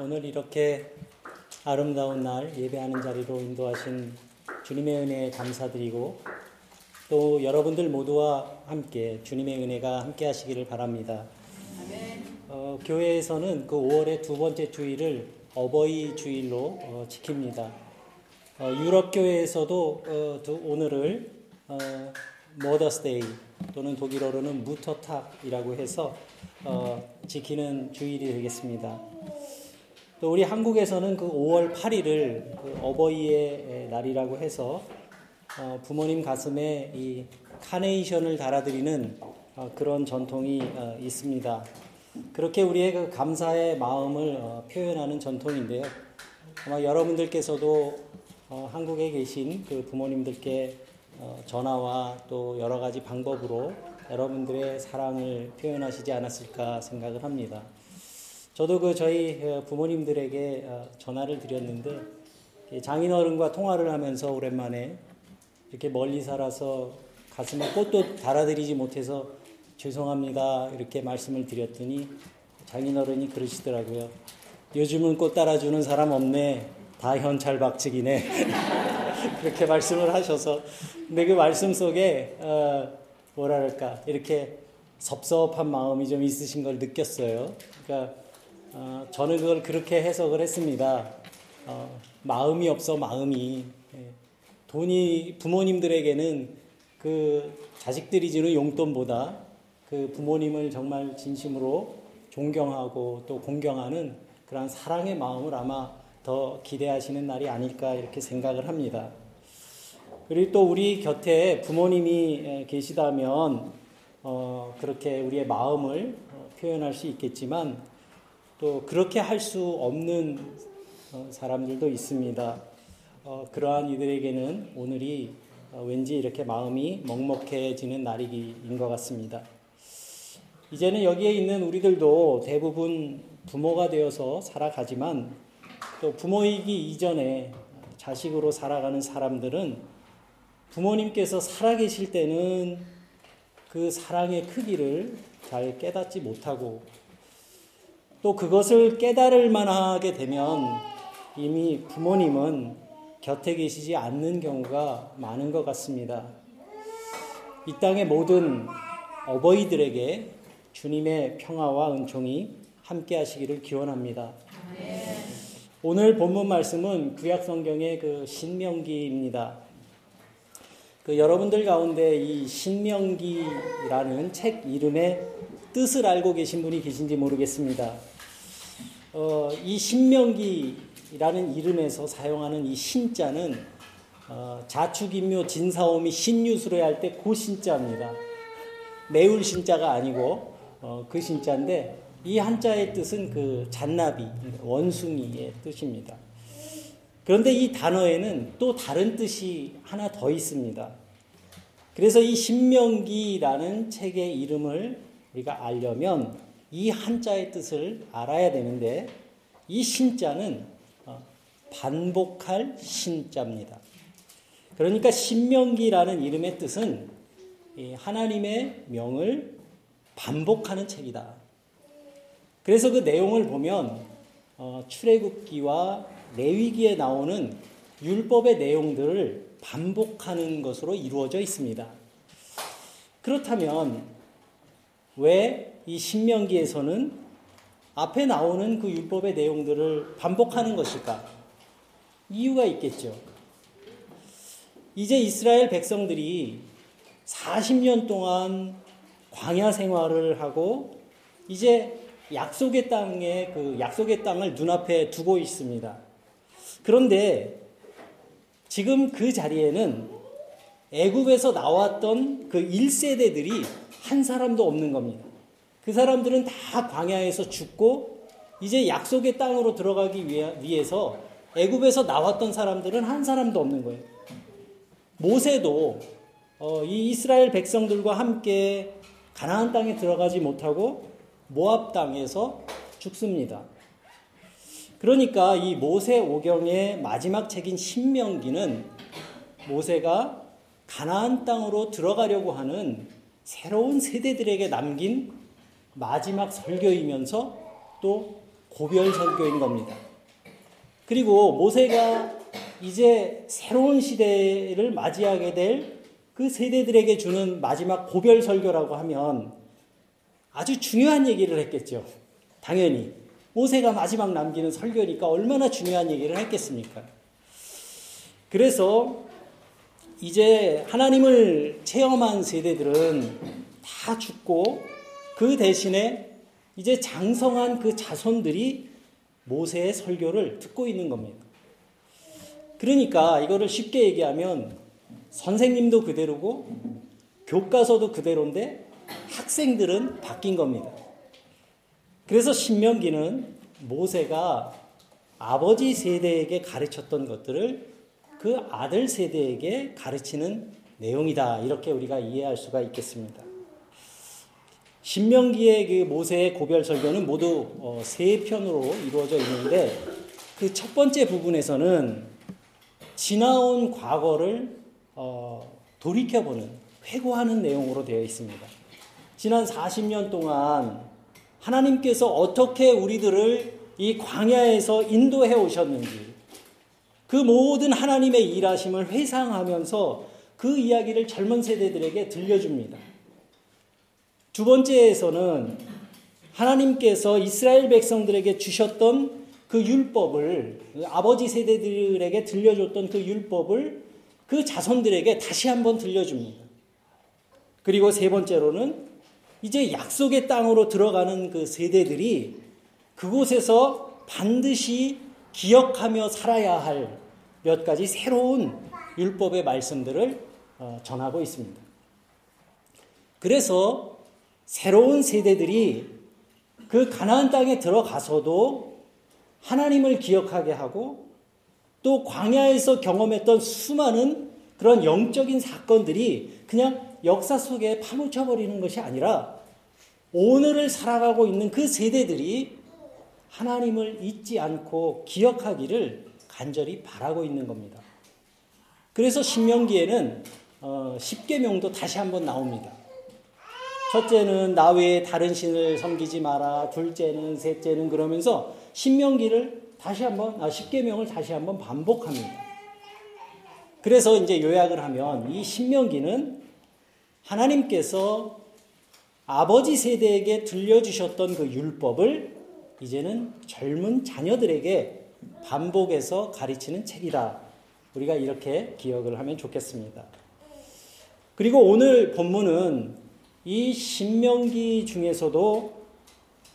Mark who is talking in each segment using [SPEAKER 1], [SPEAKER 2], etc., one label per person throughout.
[SPEAKER 1] 오늘 이렇게 아름다운 날 예배하는 자리로 인도하신 주님의 은혜에 감사드리고 또 여러분들 모두와 함께 주님의 은혜가 함께 하시기를 바랍니다. 어, 교회에서는 그 5월의 두 번째 주일을 어버이 주일로 어, 지킵니다. 어, 유럽 교회에서도 어, 오늘을 머더스데이 또는 독일어로는 무터탁이라고 해서 어, 지키는 주일이 되겠습니다. 또 우리 한국에서는 그 5월 8일을 그 어버이의 날이라고 해서 어, 부모님 가슴에 이 카네이션을 달아드리는 어, 그런 전통이 어, 있습니다. 그렇게 우리의 그 감사의 마음을 어, 표현하는 전통인데요. 아마 여러분들께서도 어, 한국에 계신 그 부모님들께 어, 전화와 또 여러 가지 방법으로 여러분들의 사랑을 표현하시지 않았을까 생각을 합니다. 저도 그 저희 어, 부모님들에게 어, 전화를 드렸는데 장인어른과 통화를 하면서 오랜만에 이렇게 멀리 살아서 가슴에 꽃도 달아드리지 못해서 죄송합니다 이렇게 말씀을 드렸더니 장인어른이 그러시더라고요. 요즘은 꽃 따라주는 사람 없네. 다 현찰 박치기네. 그렇게 말씀을 하셔서 근데 그 말씀 속에 어, 뭐랄까 이렇게 섭섭한 마음이 좀 있으신 걸 느꼈어요. 그러니까 어, 저는 그걸 그렇게 해석을 했습니다. 어, 마음이 없어 마음이 예. 돈이 부모님들에게는 그 자식들이 주는 용돈보다 그 부모님을 정말 진심으로 존경하고 또 공경하는 그런 사랑의 마음을 아마 더 기대하시는 날이 아닐까 이렇게 생각을 합니다. 그리고 또 우리 곁에 부모님이 계시다면 어, 그렇게 우리의 마음을 어, 표현할 수 있겠지만 또 그렇게 할 수 없는 어, 사람들도 있습니다. 어, 그러한 이들에게는 오늘이 어, 왠지 이렇게 마음이 먹먹해지는 날인 것 같습니다. 이제는 여기에 있는 우리들도 대부분 부모가 되어서 살아가지만 또 부모이기 이전에 자식으로 살아가는 사람들은 부모님께서 살아계실 때는 그 사랑의 크기를 잘 깨닫지 못하고 또 그것을 깨달을 만하게 되면 이미 부모님은 곁에 계시지 않는 경우가 많은 것 같습니다. 이 땅의 모든 어버이들에게 주님의 평화와 은총이 함께 하시기를 기원합니다. 오늘 본문 말씀은 구약 성경의 그 신명기입니다. 그 여러분들 가운데 이 신명기라는 책 이름의 뜻을 알고 계신 분이 계신지 모르겠습니다. 어, 이 신명기라는 이름에서 사용하는 이 신자는 어, 자축인묘 진사오미 신유수로 할 때 그 신자입니다. 매울 신자가 아니고 어, 그 신자인데 이 한자의 뜻은 그 잔나비 원숭이의 뜻입니다. 그런데 이 단어에는 또 다른 뜻이 하나 더 있습니다. 그래서 이 신명기라는 책의 이름을 우리가 알려면 이 한자의 뜻을 알아야 되는데 이 신자는 어, 반복할 신자입니다. 그러니까 신명기라는 이름의 뜻은 하나님의 명을 반복하는 책이다. 그래서 그 내용을 보면 어, 출애굽기와 레위기에 나오는 율법의 내용들을 반복하는 것으로 이루어져 있습니다. 그렇다면 왜 이 신명기에서는 앞에 나오는 그 율법의 내용들을 반복하는 것일까? 이유가 있겠죠. 이제 이스라엘 백성들이 40년 동안 광야 생활을 하고 이제 약속의 땅에 그 약속의 땅을 눈앞에 두고 있습니다. 그런데 지금 그 자리에는 애굽에서 나왔던 그 1세대들이 한 사람도 없는 겁니다. 그 사람들은 다 광야에서 죽고 이제 약속의 땅으로 들어가기 위해서 애굽에서 나왔던 사람들은 한 사람도 없는 거예요. 모세도 어, 이 이스라엘 백성들과 함께 가나안 땅에 들어가지 못하고 모압 땅에서 죽습니다. 그러니까 이 모세 오경의 마지막 책인 신명기는 모세가 가나안 땅으로 들어가려고 하는 새로운 세대들에게 남긴 마지막 설교이면서 또 고별 설교인 겁니다. 그리고 모세가 이제 새로운 시대를 맞이하게 될 그 세대들에게 주는 마지막 고별 설교라고 하면 아주 중요한 얘기를 했겠죠. 당연히. 모세가 마지막 남기는 설교니까 얼마나 중요한 얘기를 했겠습니까? 그래서 이제 하나님을 체험한 세대들은 다 죽고 그 대신에 이제 장성한 그 자손들이 모세의 설교를 듣고 있는 겁니다. 그러니까 이거를 쉽게 얘기하면 선생님도 그대로고 교과서도 그대로인데 학생들은 바뀐 겁니다. 그래서 신명기는 모세가 아버지 세대에게 가르쳤던 것들을 그 아들 세대에게 가르치는 내용이다. 이렇게 우리가 이해할 수가 있겠습니다. 신명기의 그 모세의 고별 설교는 모두 어, 세 편으로 이루어져 있는데 그 첫 번째 부분에서는 지나온 과거를 어, 돌이켜보는 회고하는 내용으로 되어 있습니다. 지난 40년 동안 하나님께서 어떻게 우리들을 이 광야에서 인도해 오셨는지 그 모든 하나님의 일하심을 회상하면서 그 이야기를 젊은 세대들에게 들려줍니다. 두 번째에서는 하나님께서 이스라엘 백성들에게 주셨던 그 율법을 아버지 세대들에게 들려줬던 그 율법을 그 자손들에게 다시 한번 들려줍니다. 그리고 세 번째로는 이제 약속의 땅으로 들어가는 그 세대들이 그곳에서 반드시 기억하며 살아야 할 몇 가지 새로운 율법의 말씀들을 어, 전하고 있습니다. 그래서 새로운 세대들이 그 가나안 땅에 들어가서도 하나님을 기억하게 하고 또 광야에서 경험했던 수많은 그런 영적인 사건들이 그냥 역사 속에 파묻혀 버리는 것이 아니라 오늘을 살아가고 있는 그 세대들이 하나님을 잊지 않고 기억하기를 간절히 바라고 있는 겁니다. 그래서 신명기에는 어, 10계명도 다시 한번 나옵니다. 첫째는 나 외에 다른 신을 섬기지 마라. 둘째는 셋째는 그러면서 신명기를 다시 한번 아, 십계명을 다시 한번 반복합니다. 그래서 이제 요약을 하면 이 신명기는 하나님께서 아버지 세대에게 들려주셨던 그 율법을 이제는 젊은 자녀들에게 반복해서 가르치는 책이다. 우리가 이렇게 기억을 하면 좋겠습니다. 그리고 오늘 본문은 이 신명기 중에서도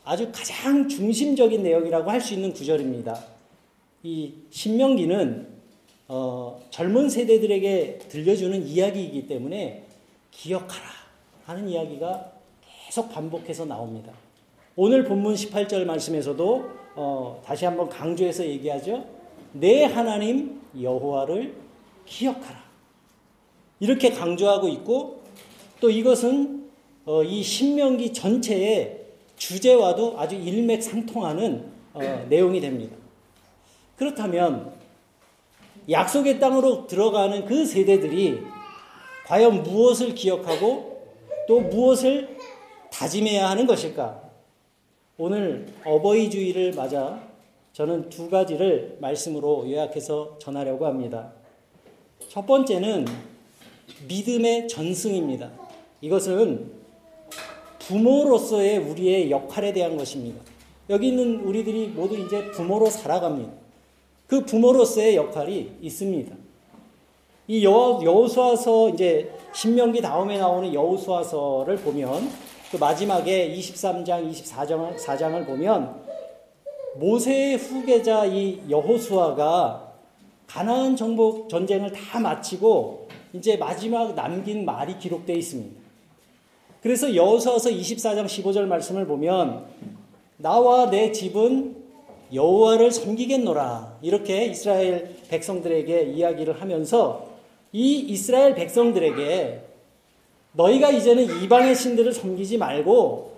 [SPEAKER 1] 아주 가장 중심적인 내용이라고 할 수 있는 구절입니다. 이 신명기는 어, 젊은 세대들에게 들려주는 이야기이기 때문에 기억하라 하는 이야기가 계속 반복해서 나옵니다. 오늘 본문 18절 말씀에서도 어, 다시 한번 강조해서 얘기하죠. 내 하나님 여호와를 기억하라. 이렇게 강조하고 있고 또 이것은 어, 이 신명기 전체의 주제와도 아주 일맥상통하는 어, 내용이 됩니다. 그렇다면 약속의 땅으로 들어가는 그 세대들이 과연 무엇을 기억하고 또 무엇을 다짐해야 하는 것일까? 오늘 어버이 주의를 맞아 저는 두 가지를 말씀으로 요약해서 전하려고 합니다. 첫 번째는 믿음의 전승입니다. 이것은 부모로서의 우리의 역할에 대한 것입니다. 여기 있는 우리들이 모두 이제 부모로 살아갑니다. 그 부모로서의 역할이 있습니다. 이 여, 여호수아서 이제 신명기 다음에 나오는 여호수아서를 보면 그 마지막에 23장, 24장 4장을 보면 모세의 후계자 이 여호수아가 가나안 정복 전쟁을 다 마치고 이제 마지막 남긴 말이 기록되어 있습니다. 그래서 여호수아서 24장 15절 말씀을 보면 나와 내 집은 여호와를 섬기겠노라 이렇게 이스라엘 백성들에게 이야기를 하면서 이 이스라엘 백성들에게 너희가 이제는 이방의 신들을 섬기지 말고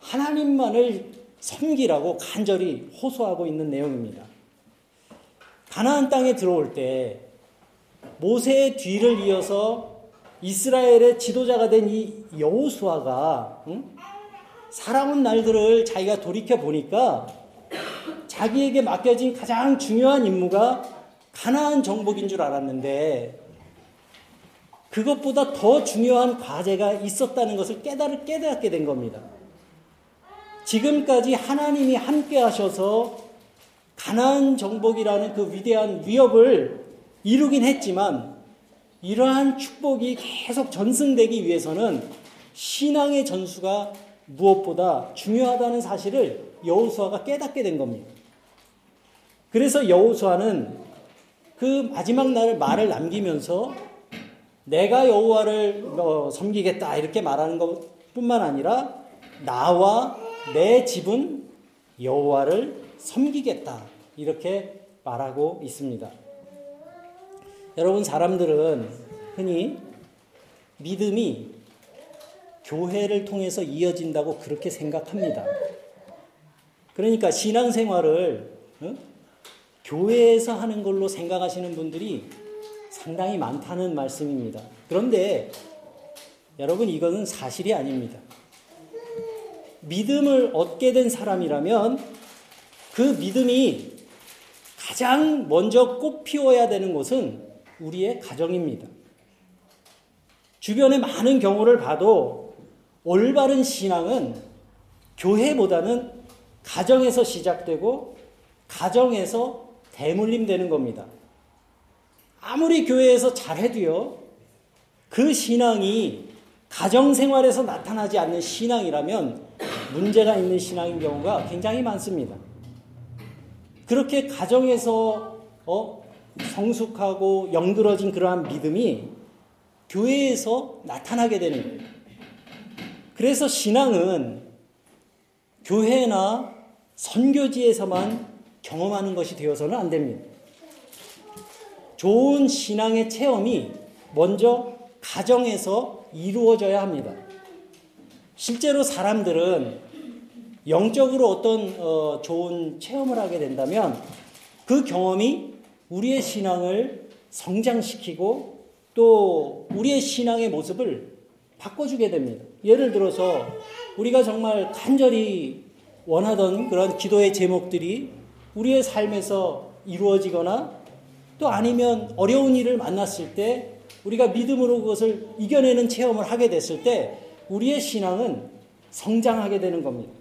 [SPEAKER 1] 하나님만을 섬기라고 간절히 호소하고 있는 내용입니다. 가나안 땅에 들어올 때 모세의 뒤를 이어서 이스라엘의 지도자가 된 이 여호수아가 응? 살아온 날들을 자기가 돌이켜 보니까 자기에게 맡겨진 가장 중요한 임무가 가나안 정복인 줄 알았는데 그것보다 더 중요한 과제가 있었다는 것을 깨달을 깨닫게 된 겁니다. 지금까지 하나님이 함께 하셔서 가나안 정복이라는 그 위대한 위협을 이루긴 했지만 이러한 축복이 계속 전승되기 위해서는 신앙의 전수가 무엇보다 중요하다는 사실을 여호수아가 깨닫게 된 겁니다. 그래서 여호수아는 그 마지막 날 말을 남기면서 내가 여호와를 어, 섬기겠다 이렇게 말하는 것뿐만 아니라 나와 내 집은 여호와를 섬기겠다 이렇게 말하고 있습니다. 여러분 사람들은 흔히 믿음이 교회를 통해서 이어진다고 그렇게 생각합니다. 그러니까 신앙생활을 어? 교회에서 하는 걸로 생각하시는 분들이 상당히 많다는 말씀입니다. 그런데 여러분 이것은 사실이 아닙니다. 믿음을 얻게 된 사람이라면 그 믿음이 가장 먼저 꽃 피워야 되는 곳은 우리의 가정입니다. 주변의 많은 경우를 봐도 올바른 신앙은 교회보다는 가정에서 시작되고 가정에서 대물림되는 겁니다. 아무리 교회에서 잘해도요, 그 신앙이 가정생활에서 나타나지 않는 신앙이라면 문제가 있는 신앙인 경우가 굉장히 많습니다. 그렇게 가정에서 어, 성숙하고 영들어진 그러한 믿음이 교회에서 나타나게 되는 거예요. 그래서 신앙은 교회나 선교지에서만 경험하는 것이 되어서는 안 됩니다. 좋은 신앙의 체험이 먼저 가정에서 이루어져야 합니다. 실제로 사람들은 영적으로 어떤 어, 좋은 체험을 하게 된다면 그 경험이 우리의 신앙을 성장시키고 또 우리의 신앙의 모습을 바꿔주게 됩니다. 예를 들어서 우리가 정말 간절히 원하던 그런 기도의 제목들이 우리의 삶에서 이루어지거나 또 아니면 어려운 일을 만났을 때 우리가 믿음으로 그것을 이겨내는 체험을 하게 됐을 때 우리의 신앙은 성장하게 되는 겁니다.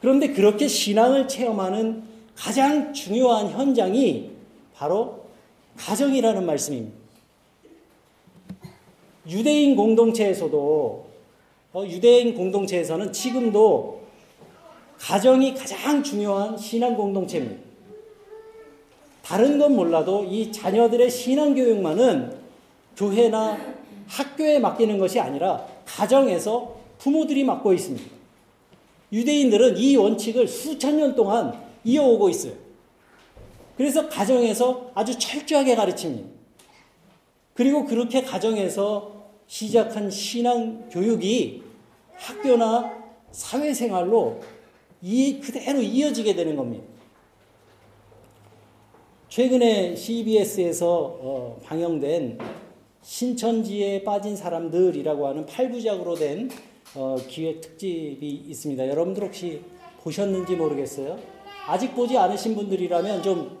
[SPEAKER 1] 그런데 그렇게 신앙을 체험하는 가장 중요한 현장이 바로 가정이라는 말씀입니다. 유대인 공동체에서도 어, 유대인 공동체에서는 지금도 가정이 가장 중요한 신앙 공동체입니다. 다른 건 몰라도 이 자녀들의 신앙 교육만은 교회나 학교에 맡기는 것이 아니라 가정에서 부모들이 맡고 있습니다. 유대인들은 이 원칙을 수천 년 동안 이어오고 있어요. 그래서 가정에서 아주 철저하게 가르칩니다. 그리고 그렇게 가정에서 시작한 신앙 교육이 학교나 사회생활로 이 그대로 이어지게 되는 겁니다. 최근에 CBS에서 어, 방영된 신천지에 빠진 사람들이라고 하는 8부작으로 된 어, 기획 특집이 있습니다. 여러분들 혹시 보셨는지 모르겠어요. 아직 보지 않으신 분들이라면 좀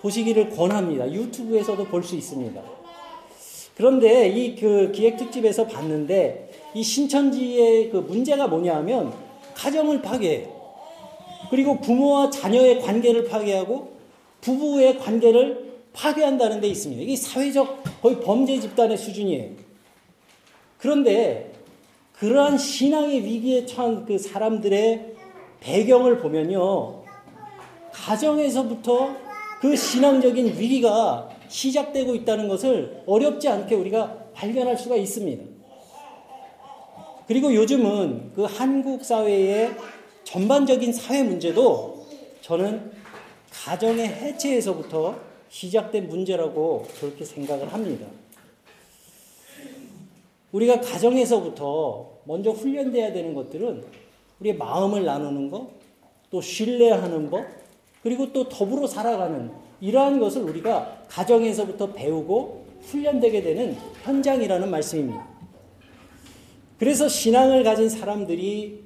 [SPEAKER 1] 보시기를 권합니다. 유튜브에서도 볼 수 있습니다. 그런데 이 그 기획 특집에서 봤는데 이 신천지의 그 문제가 뭐냐면 가정을 파괴 그리고 부모와 자녀의 관계를 파괴하고 부부의 관계를 파괴한다는 데 있습니다. 이게 사회적 거의 범죄 집단의 수준이에요. 그런데 그러한 신앙의 위기에 처한 그 사람들의 배경을 보면요. 가정에서부터 그 신앙적인 위기가 시작되고 있다는 것을 어렵지 않게 우리가 발견할 수가 있습니다. 그리고 요즘은 그 한국 사회의 전반적인 사회 문제도 저는 가정의 해체에서부터 시작된 문제라고 그렇게 생각을 합니다. 우리가 가정에서부터 먼저 훈련돼야 되는 것들은 우리의 마음을 나누는 것, 또 신뢰하는 법, 그리고 또 더불어 살아가는 이러한 것을 우리가 가정에서부터 배우고 훈련되게 되는 현장이라는 말씀입니다. 그래서 신앙을 가진 사람들이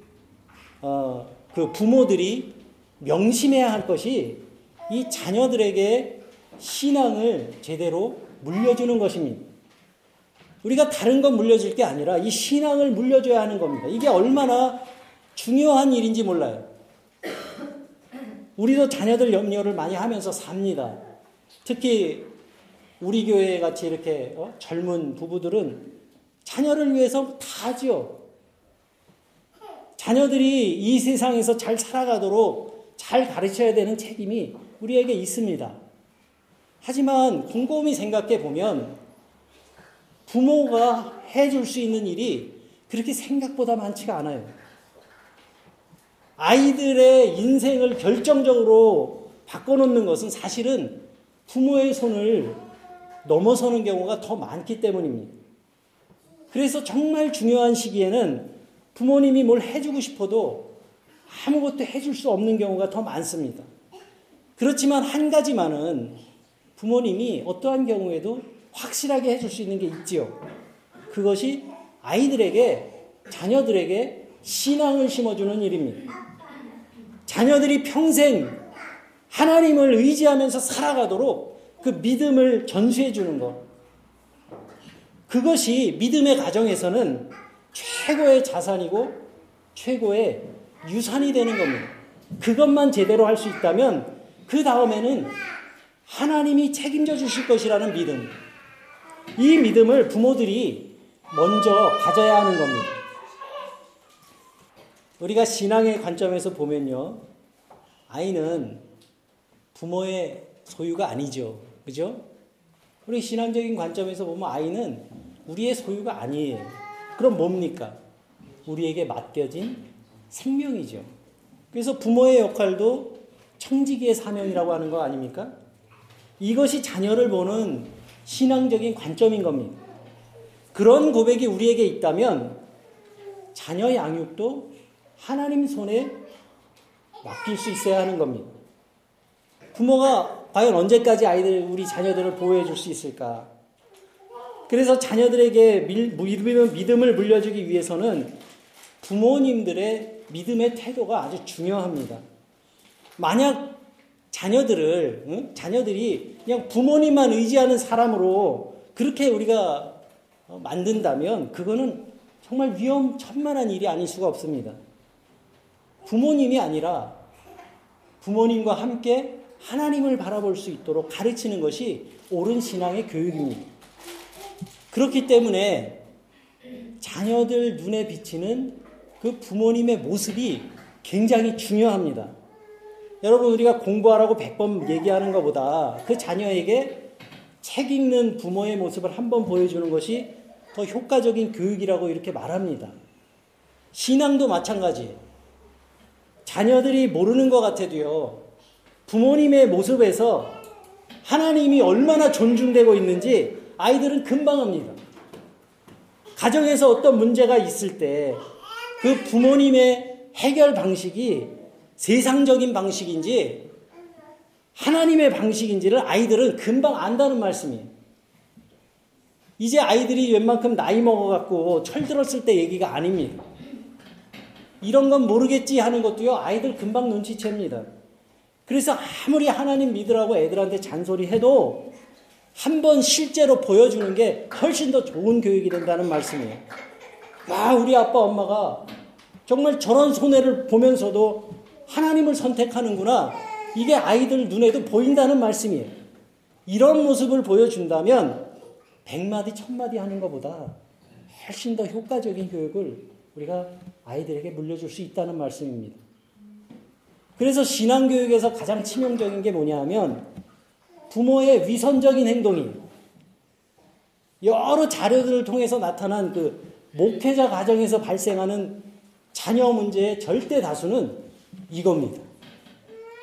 [SPEAKER 1] 어, 그 부모들이 명심해야 할 것이 이 자녀들에게 신앙을 제대로 물려주는 것입니다. 우리가 다른 건 물려줄 게 아니라 이 신앙을 물려줘야 하는 겁니다. 이게 얼마나 중요한 일인지 몰라요. 우리도 자녀들 염려를 많이 하면서 삽니다. 특히 우리 교회 같이 이렇게 어? 젊은 부부들은 자녀를 위해서 다 하죠. 자녀들이 이 세상에서 잘 살아가도록 잘 가르쳐야 되는 책임이 우리에게 있습니다. 하지만 곰곰이 생각해 보면 부모가 해줄 수 있는 일이 그렇게 생각보다 많지가 않아요. 아이들의 인생을 결정적으로 바꿔놓는 것은 사실은 부모의 손을 넘어서는 경우가 더 많기 때문입니다. 그래서 정말 중요한 시기에는 부모님이 뭘 해주고 싶어도 아무것도 해줄 수 없는 경우가 더 많습니다. 그렇지만 한 가지만은 부모님이 어떠한 경우에도 확실하게 해줄 수 있는 게 있지요. 그것이 아이들에게, 자녀들에게 신앙을 심어주는 일입니다. 자녀들이 평생 하나님을 의지하면서 살아가도록 그 믿음을 전수해 주는 것. 그것이 믿음의 가정에서는 최고의 자산이고 최고의 유산이 되는 겁니다. 그것만 제대로 할 수 있다면 그 다음에는 하나님이 책임져 주실 것이라는 믿음. 이 믿음을 부모들이 먼저 가져야 하는 겁니다. 우리가 신앙의 관점에서 보면요. 아이는 부모의 소유가 아니죠. 그죠? 우리 신앙적인 관점에서 보면 아이는 우리의 소유가 아니에요. 그럼 뭡니까? 우리에게 맡겨진 생명이죠. 그래서 부모의 역할도 청지기의 사명이라고 하는 거 아닙니까? 이것이 자녀를 보는 신앙적인 관점인 겁니다. 그런 고백이 우리에게 있다면 자녀 양육도 하나님 손에 맡길 수 있어야 하는 겁니다. 부모가 과연 언제까지 아이들, 우리 자녀들을 보호해 줄 수 있을까? 그래서 자녀들에게 믿음을 물려주기 위해서는 부모님들의 믿음의 태도가 아주 중요합니다. 만약 자녀들을, 응? 자녀들이 그냥 부모님만 의지하는 사람으로 그렇게 우리가 어, 만든다면 그거는 정말 위험천만한 일이 아닐 수가 없습니다. 부모님이 아니라 부모님과 함께 하나님을 바라볼 수 있도록 가르치는 것이 옳은 신앙의 교육입니다. 그렇기 때문에 자녀들 눈에 비치는 그 부모님의 모습이 굉장히 중요합니다. 여러분, 우리가 공부하라고 100번 얘기하는 것보다 그 자녀에게 책 읽는 부모의 모습을 한 번 보여주는 것이 더 효과적인 교육이라고 이렇게 말합니다. 신앙도 마찬가지예요. 자녀들이 모르는 것 같아도요, 부모님의 모습에서 하나님이 얼마나 존중되고 있는지 아이들은 금방 합니다. 가정에서 어떤 문제가 있을 때 그 부모님의 해결 방식이 세상적인 방식인지 하나님의 방식인지를 아이들은 금방 안다는 말씀이에요. 이제 아이들이 웬만큼 나이 먹어갖고 철들었을 때 얘기가 아닙니다. 이런 건 모르겠지 하는 것도요, 아이들 금방 눈치챕니다. 그래서 아무리 하나님 믿으라고 애들한테 잔소리 해도 한 번 실제로 보여주는 게 훨씬 더 좋은 교육이 된다는 말씀이에요. 와, 우리 아빠, 엄마가 정말 저런 손해를 보면서도 하나님을 선택하는구나. 이게 아이들 눈에도 보인다는 말씀이에요. 이런 모습을 보여준다면 백마디, 천마디 하는 것보다 훨씬 더 효과적인 교육을 우리가 아이들에게 물려줄 수 있다는 말씀입니다. 그래서 신앙교육에서 가장 치명적인 게 뭐냐 하면 부모의 위선적인 행동이 여러 자료들을 통해서 나타난 그 목회자 가정에서 발생하는 자녀 문제의 절대 다수는 이겁니다.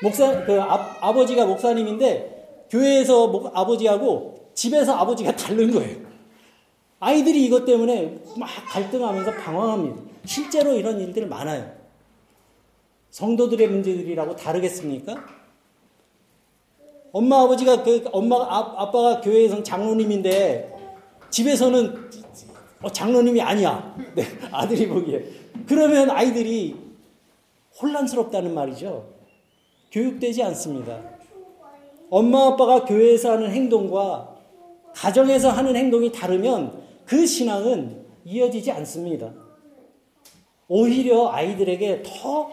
[SPEAKER 1] 목사, 그 아, 버지가 목사님인데 교회에서 목, 아버지하고 집에서 아버지가 다른 거예요. 아이들이 이것 때문에 막 갈등하면서 방황합니다. 실제로 이런 일들 많아요. 성도들의 문제들이라고 다르겠습니까? 엄마 아버지가 그 엄마 아, 아빠가 교회에서 장로님인데 집에서는 어, 장로님이 아니야. 네, 아들이 보기에. 그러면 아이들이 혼란스럽다는 말이죠. 교육되지 않습니다. 엄마 아빠가 교회에서 하는 행동과 가정에서 하는 행동이 다르면 그 신앙은 이어지지 않습니다. 오히려 아이들에게 더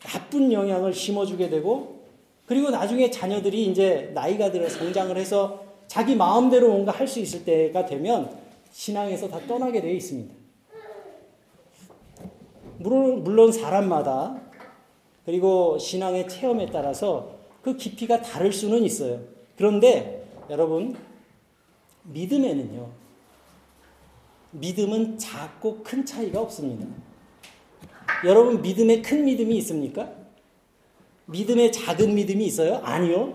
[SPEAKER 1] 나쁜 영향을 심어주게 되고 그리고 나중에 자녀들이 이제 나이가 들어 성장을 해서 자기 마음대로 뭔가 할 수 있을 때가 되면 신앙에서 다 떠나게 되어 있습니다. 물론, 물론 사람마다 그리고 신앙의 체험에 따라서 그 깊이가 다를 수는 있어요. 그런데 여러분, 믿음에는요, 믿음은 작고 큰 차이가 없습니다. 여러분, 믿음에 큰 믿음이 있습니까? 믿음에 작은 믿음이 있어요? 아니요.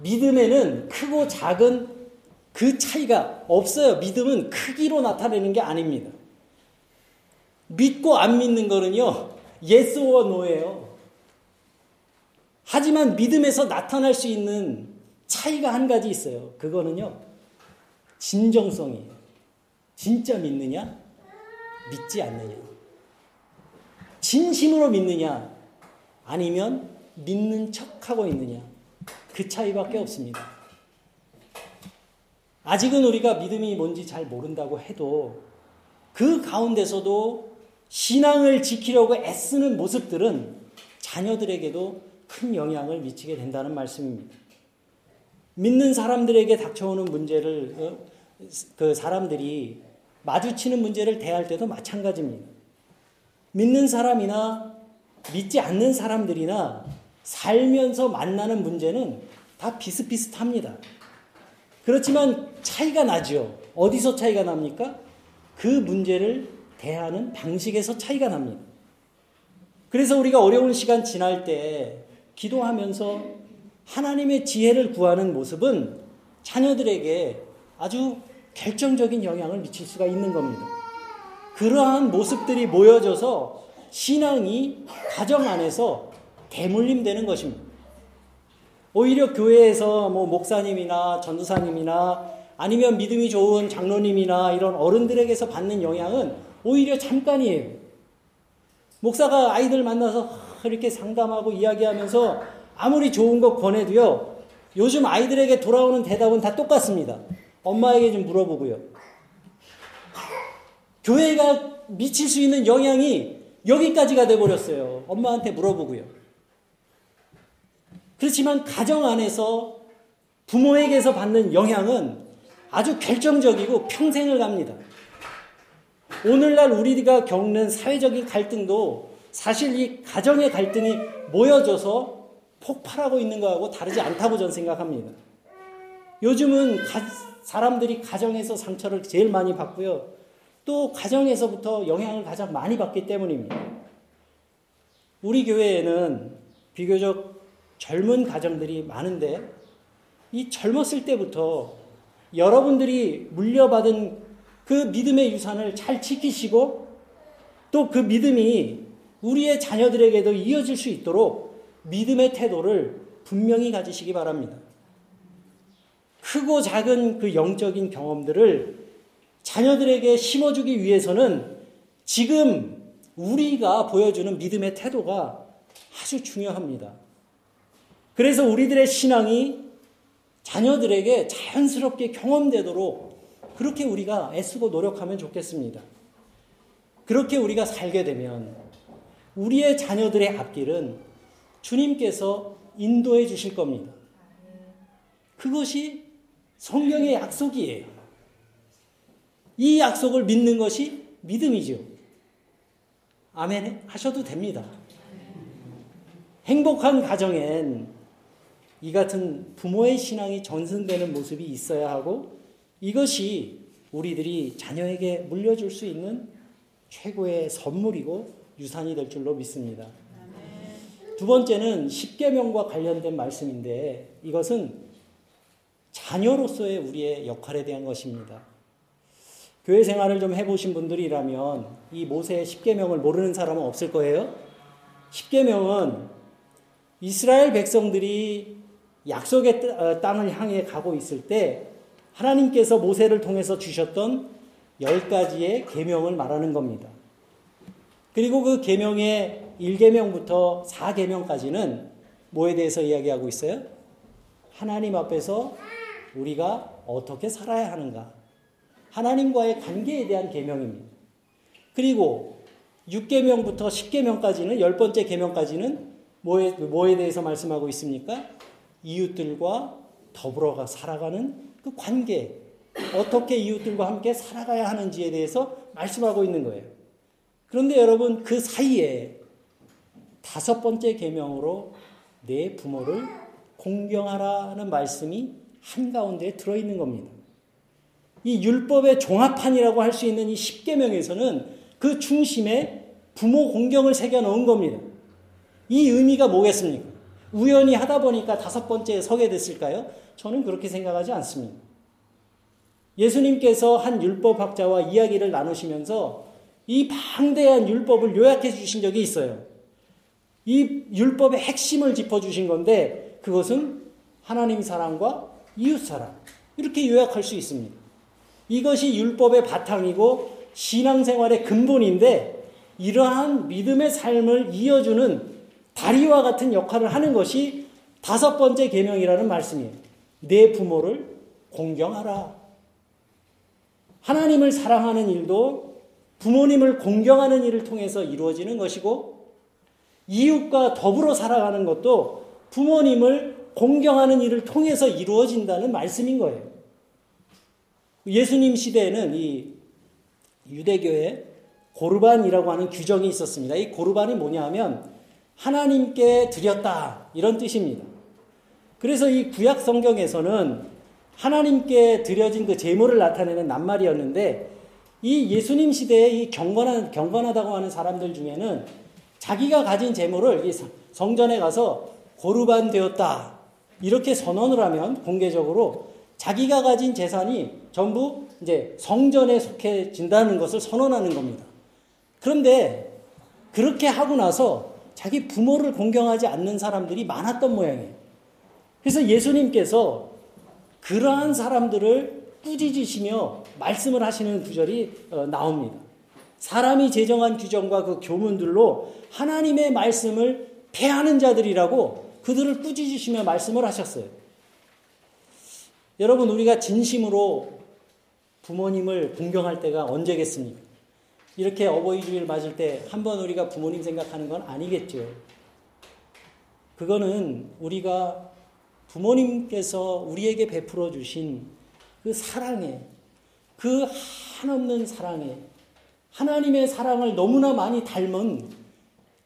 [SPEAKER 1] 믿음에는 크고 작은 그 차이가 없어요. 믿음은 크기로 나타내는 게 아닙니다. 믿고 안 믿는 거는요, yes or no예요. 하지만 믿음에서 나타날 수 있는 차이가 한 가지 있어요. 그거는요, 진정성이에요. 진짜 믿느냐? 믿지 않느냐? 진심으로 믿느냐? 아니면 믿는 척하고 있느냐? 그 차이밖에 없습니다. 아직은 우리가 믿음이 뭔지 잘 모른다고 해도 그 가운데서도 신앙을 지키려고 애쓰는 모습들은 자녀들에게도 큰 영향을 미치게 된다는 말씀입니다. 믿는 사람들에게 닥쳐오는 문제를 어, 그 사람들이 마주치는 문제를 대할 때도 마찬가지입니다. 믿는 사람이나 믿지 않는 사람들이나 살면서 만나는 문제는 다 비슷비슷합니다. 그렇지만 차이가 나죠. 어디서 차이가 납니까? 그 문제를 대하는 방식에서 차이가 납니다. 그래서 우리가 어려운 시간 지날 때 기도하면서 하나님의 지혜를 구하는 모습은 자녀들에게 아주 결정적인 영향을 미칠 수가 있는 겁니다. 그러한 모습들이 모여져서 신앙이 가정 안에서 대물림되는 것입니다. 오히려 교회에서 뭐 목사님이나 전도사님이나 아니면 믿음이 좋은 장로님이나 이런 어른들에게서 받는 영향은 오히려 잠깐이에요. 목사가 아이들 만나서 이렇게 상담하고 이야기하면서 아무리 좋은 거 권해도요. 요즘 아이들에게 돌아오는 대답은 다 똑같습니다. 엄마에게 좀 물어보고요. 교회가 미칠 수 있는 영향이 여기까지가 돼버렸어요. 엄마한테 물어보고요. 그렇지만 가정 안에서 부모에게서 받는 영향은 아주 결정적이고 평생을 갑니다. 오늘날 우리가 겪는 사회적인 갈등도 사실 이 가정의 갈등이 모여져서 폭발하고 있는 거하고 다르지 않다고 저는 생각합니다. 요즘은 가, 사람들이 가정에서 상처를 제일 많이 받고요. 또 가정에서부터 영향을 가장 많이 받기 때문입니다. 우리 교회에는 비교적 젊은 가정들이 많은데 이 젊었을 때부터 여러분들이 물려받은 그 믿음의 유산을 잘 지키시고 또 그 믿음이 우리의 자녀들에게도 이어질 수 있도록 믿음의 태도를 분명히 가지시기 바랍니다. 크고 작은 그 영적인 경험들을 자녀들에게 심어주기 위해서는 지금 우리가 보여주는 믿음의 태도가 아주 중요합니다. 그래서 우리들의 신앙이 자녀들에게 자연스럽게 경험되도록 그렇게 우리가 애쓰고 노력하면 좋겠습니다. 그렇게 우리가 살게 되면 우리의 자녀들의 앞길은 주님께서 인도해 주실 겁니다. 그것이 성경의 약속이에요. 이 약속을 믿는 것이 믿음이죠. 아멘 하셔도 됩니다. 행복한 가정엔 이 같은 부모의 신앙이 전승되는 모습이 있어야 하고 이것이 우리들이 자녀에게 물려줄 수 있는 최고의 선물이고 유산이 될 줄로 믿습니다. 두 번째는 십계명과 관련된 말씀인데 이것은 자녀로서의 우리의 역할에 대한 것입니다. 교회 생활을 좀 해보신 분들이라면 이 모세의 십계명을 모르는 사람은 없을 거예요. 십계명은 이스라엘 백성들이 약속의 어, 땅을 향해 가고 있을 때 하나님께서 모세를 통해서 주셨던 열 가지의 계명을 말하는 겁니다. 그리고 그 계명의 1계명부터 4계명까지는 뭐에 대해서 이야기하고 있어요? 하나님 앞에서 우리가 어떻게 살아야 하는가? 하나님과의 관계에 대한 계명입니다. 그리고 6계명부터 10계명까지는 열 번째 계명까지는 뭐에, 뭐에 대해서 말씀하고 있습니까? 이웃들과 더불어 살아가는 그 관계, 어떻게 이웃들과 함께 살아가야 하는지에 대해서 말씀하고 있는 거예요. 그런데 여러분 그 사이에 다섯 번째 계명으로 내 부모를 공경하라는 말씀이 한가운데 들어 있는 겁니다. 이 율법의 종합판이라고 할 수 있는 이 10계명에서는 그 중심에 부모 공경을 새겨 넣은 겁니다. 이 의미가 뭐겠습니까? 우연히 하다 보니까 다섯 번째에 서게 됐을까요? 저는 그렇게 생각하지 않습니다. 예수님께서 한 율법학자와 이야기를 나누시면서 이 방대한 율법을 요약해 주신 적이 있어요. 이 율법의 핵심을 짚어 주신 건데 그것은 하나님 사랑과 이웃 사랑. 이렇게 요약할 수 있습니다. 이것이 율법의 바탕이고 신앙생활의 근본인데 이러한 믿음의 삶을 이어주는 다리와 같은 역할을 하는 것이 다섯 번째 계명이라는 말씀이에요. 내 부모를 공경하라. 하나님을 사랑하는 일도 부모님을 공경하는 일을 통해서 이루어지는 것이고 이웃과 더불어 살아가는 것도 부모님을 공경하는 일을 통해서 이루어진다는 말씀인 거예요. 예수님 시대에는 이 유대교에 고르반이라고 하는 규정이 있었습니다. 이 고르반이 뭐냐 하면 하나님께 드렸다 이런 뜻입니다. 그래서 이 구약 성경에서는 하나님께 드려진 그 제물을 나타내는 낱말이었는데 이 예수님 시대에 이 경건한 경건하다고 하는 사람들 중에는 자기가 가진 제물을 성전에 가서 고르반 되었다 이렇게 선언을 하면 공개적으로 자기가 가진 재산이 전부 이제 성전에 속해진다는 것을 선언하는 겁니다. 그런데 그렇게 하고 나서 자기 부모를 공경하지 않는 사람들이 많았던 모양이에요. 그래서 예수님께서 그러한 사람들을 꾸짖으시며 말씀을 하시는 구절이 어, 나옵니다. 사람이 제정한 규정과 그 교문들로 하나님의 말씀을 패하는 자들이라고 그들을 꾸짖으시며 말씀을 하셨어요. 여러분, 우리가 진심으로 부모님을 공경할 때가 언제겠습니까? 이렇게 어버이 주일 맞을 때 한 번 우리가 부모님 생각하는 건 아니겠죠. 그거는 우리가 부모님께서 우리에게 베풀어 주신 그 사랑에, 그 한없는 사랑에, 하나님의 사랑을 너무나 많이 닮은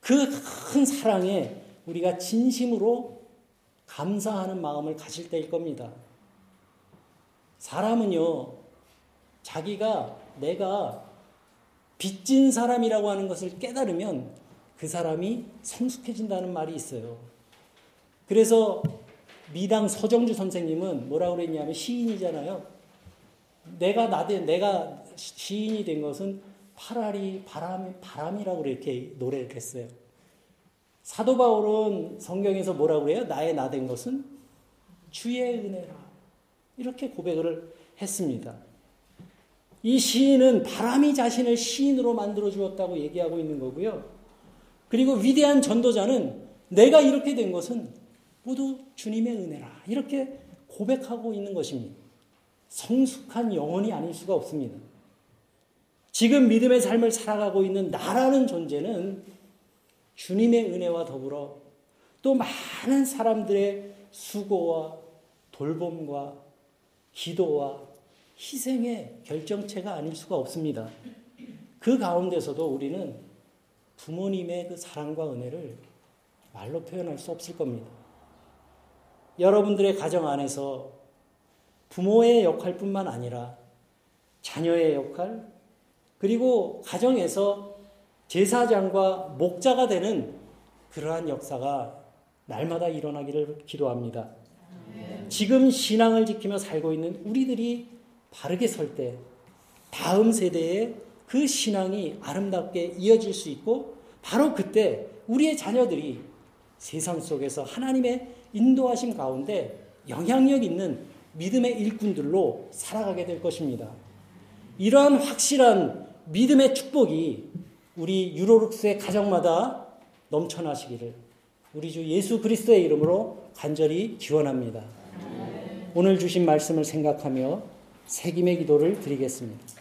[SPEAKER 1] 그 큰 사랑에 우리가 진심으로 감사하는 마음을 가질 때일 겁니다. 사람은요, 자기가 내가 빚진 사람이라고 하는 것을 깨달으면 그 사람이 성숙해진다는 말이 있어요. 그래서 미당 서정주 선생님은 뭐라고 그랬냐면 시인이잖아요. 내가 나된 내가 시인이 된 것은 파라리 바람 바람이라고 이렇게 노래를 했어요. 사도 바울은 성경에서 뭐라고 그래요? 나의 나 된 것은 주의 은혜라. 이렇게 고백을 했습니다. 이 시인은 바람이 자신을 시인으로 만들어 주었다고 얘기하고 있는 거고요. 그리고 위대한 전도자는 내가 이렇게 된 것은 모두 주님의 은혜라. 이렇게 고백하고 있는 것입니다. 성숙한 영혼이 아닐 수가 없습니다. 지금 믿음의 삶을 살아가고 있는 나라는 존재는 주님의 은혜와 더불어 또 많은 사람들의 수고와 돌봄과 기도와 희생의 결정체가 아닐 수가 없습니다. 그 가운데서도 우리는 부모님의 그 사랑과 은혜를 말로 표현할 수 없을 겁니다. 여러분들의 가정 안에서 부모의 역할뿐만 아니라 자녀의 역할, 그리고 가정에서 제사장과 목자가 되는 그러한 역사가 날마다 일어나기를 기도합니다. 지금 신앙을 지키며 살고 있는 우리들이 바르게 설 때 다음 세대에 그 신앙이 아름답게 이어질 수 있고 바로 그때 우리의 자녀들이 세상 속에서 하나님의 인도하심 가운데 영향력 있는 믿음의 일꾼들로 살아가게 될 것입니다. 이러한 확실한 믿음의 축복이 우리 유로룩스의 가정마다 넘쳐나시기를 우리 주 예수 그리스도의 이름으로 간절히 기원합니다. 오늘 주신 말씀을 생각하며 새김의 기도를 드리겠습니다.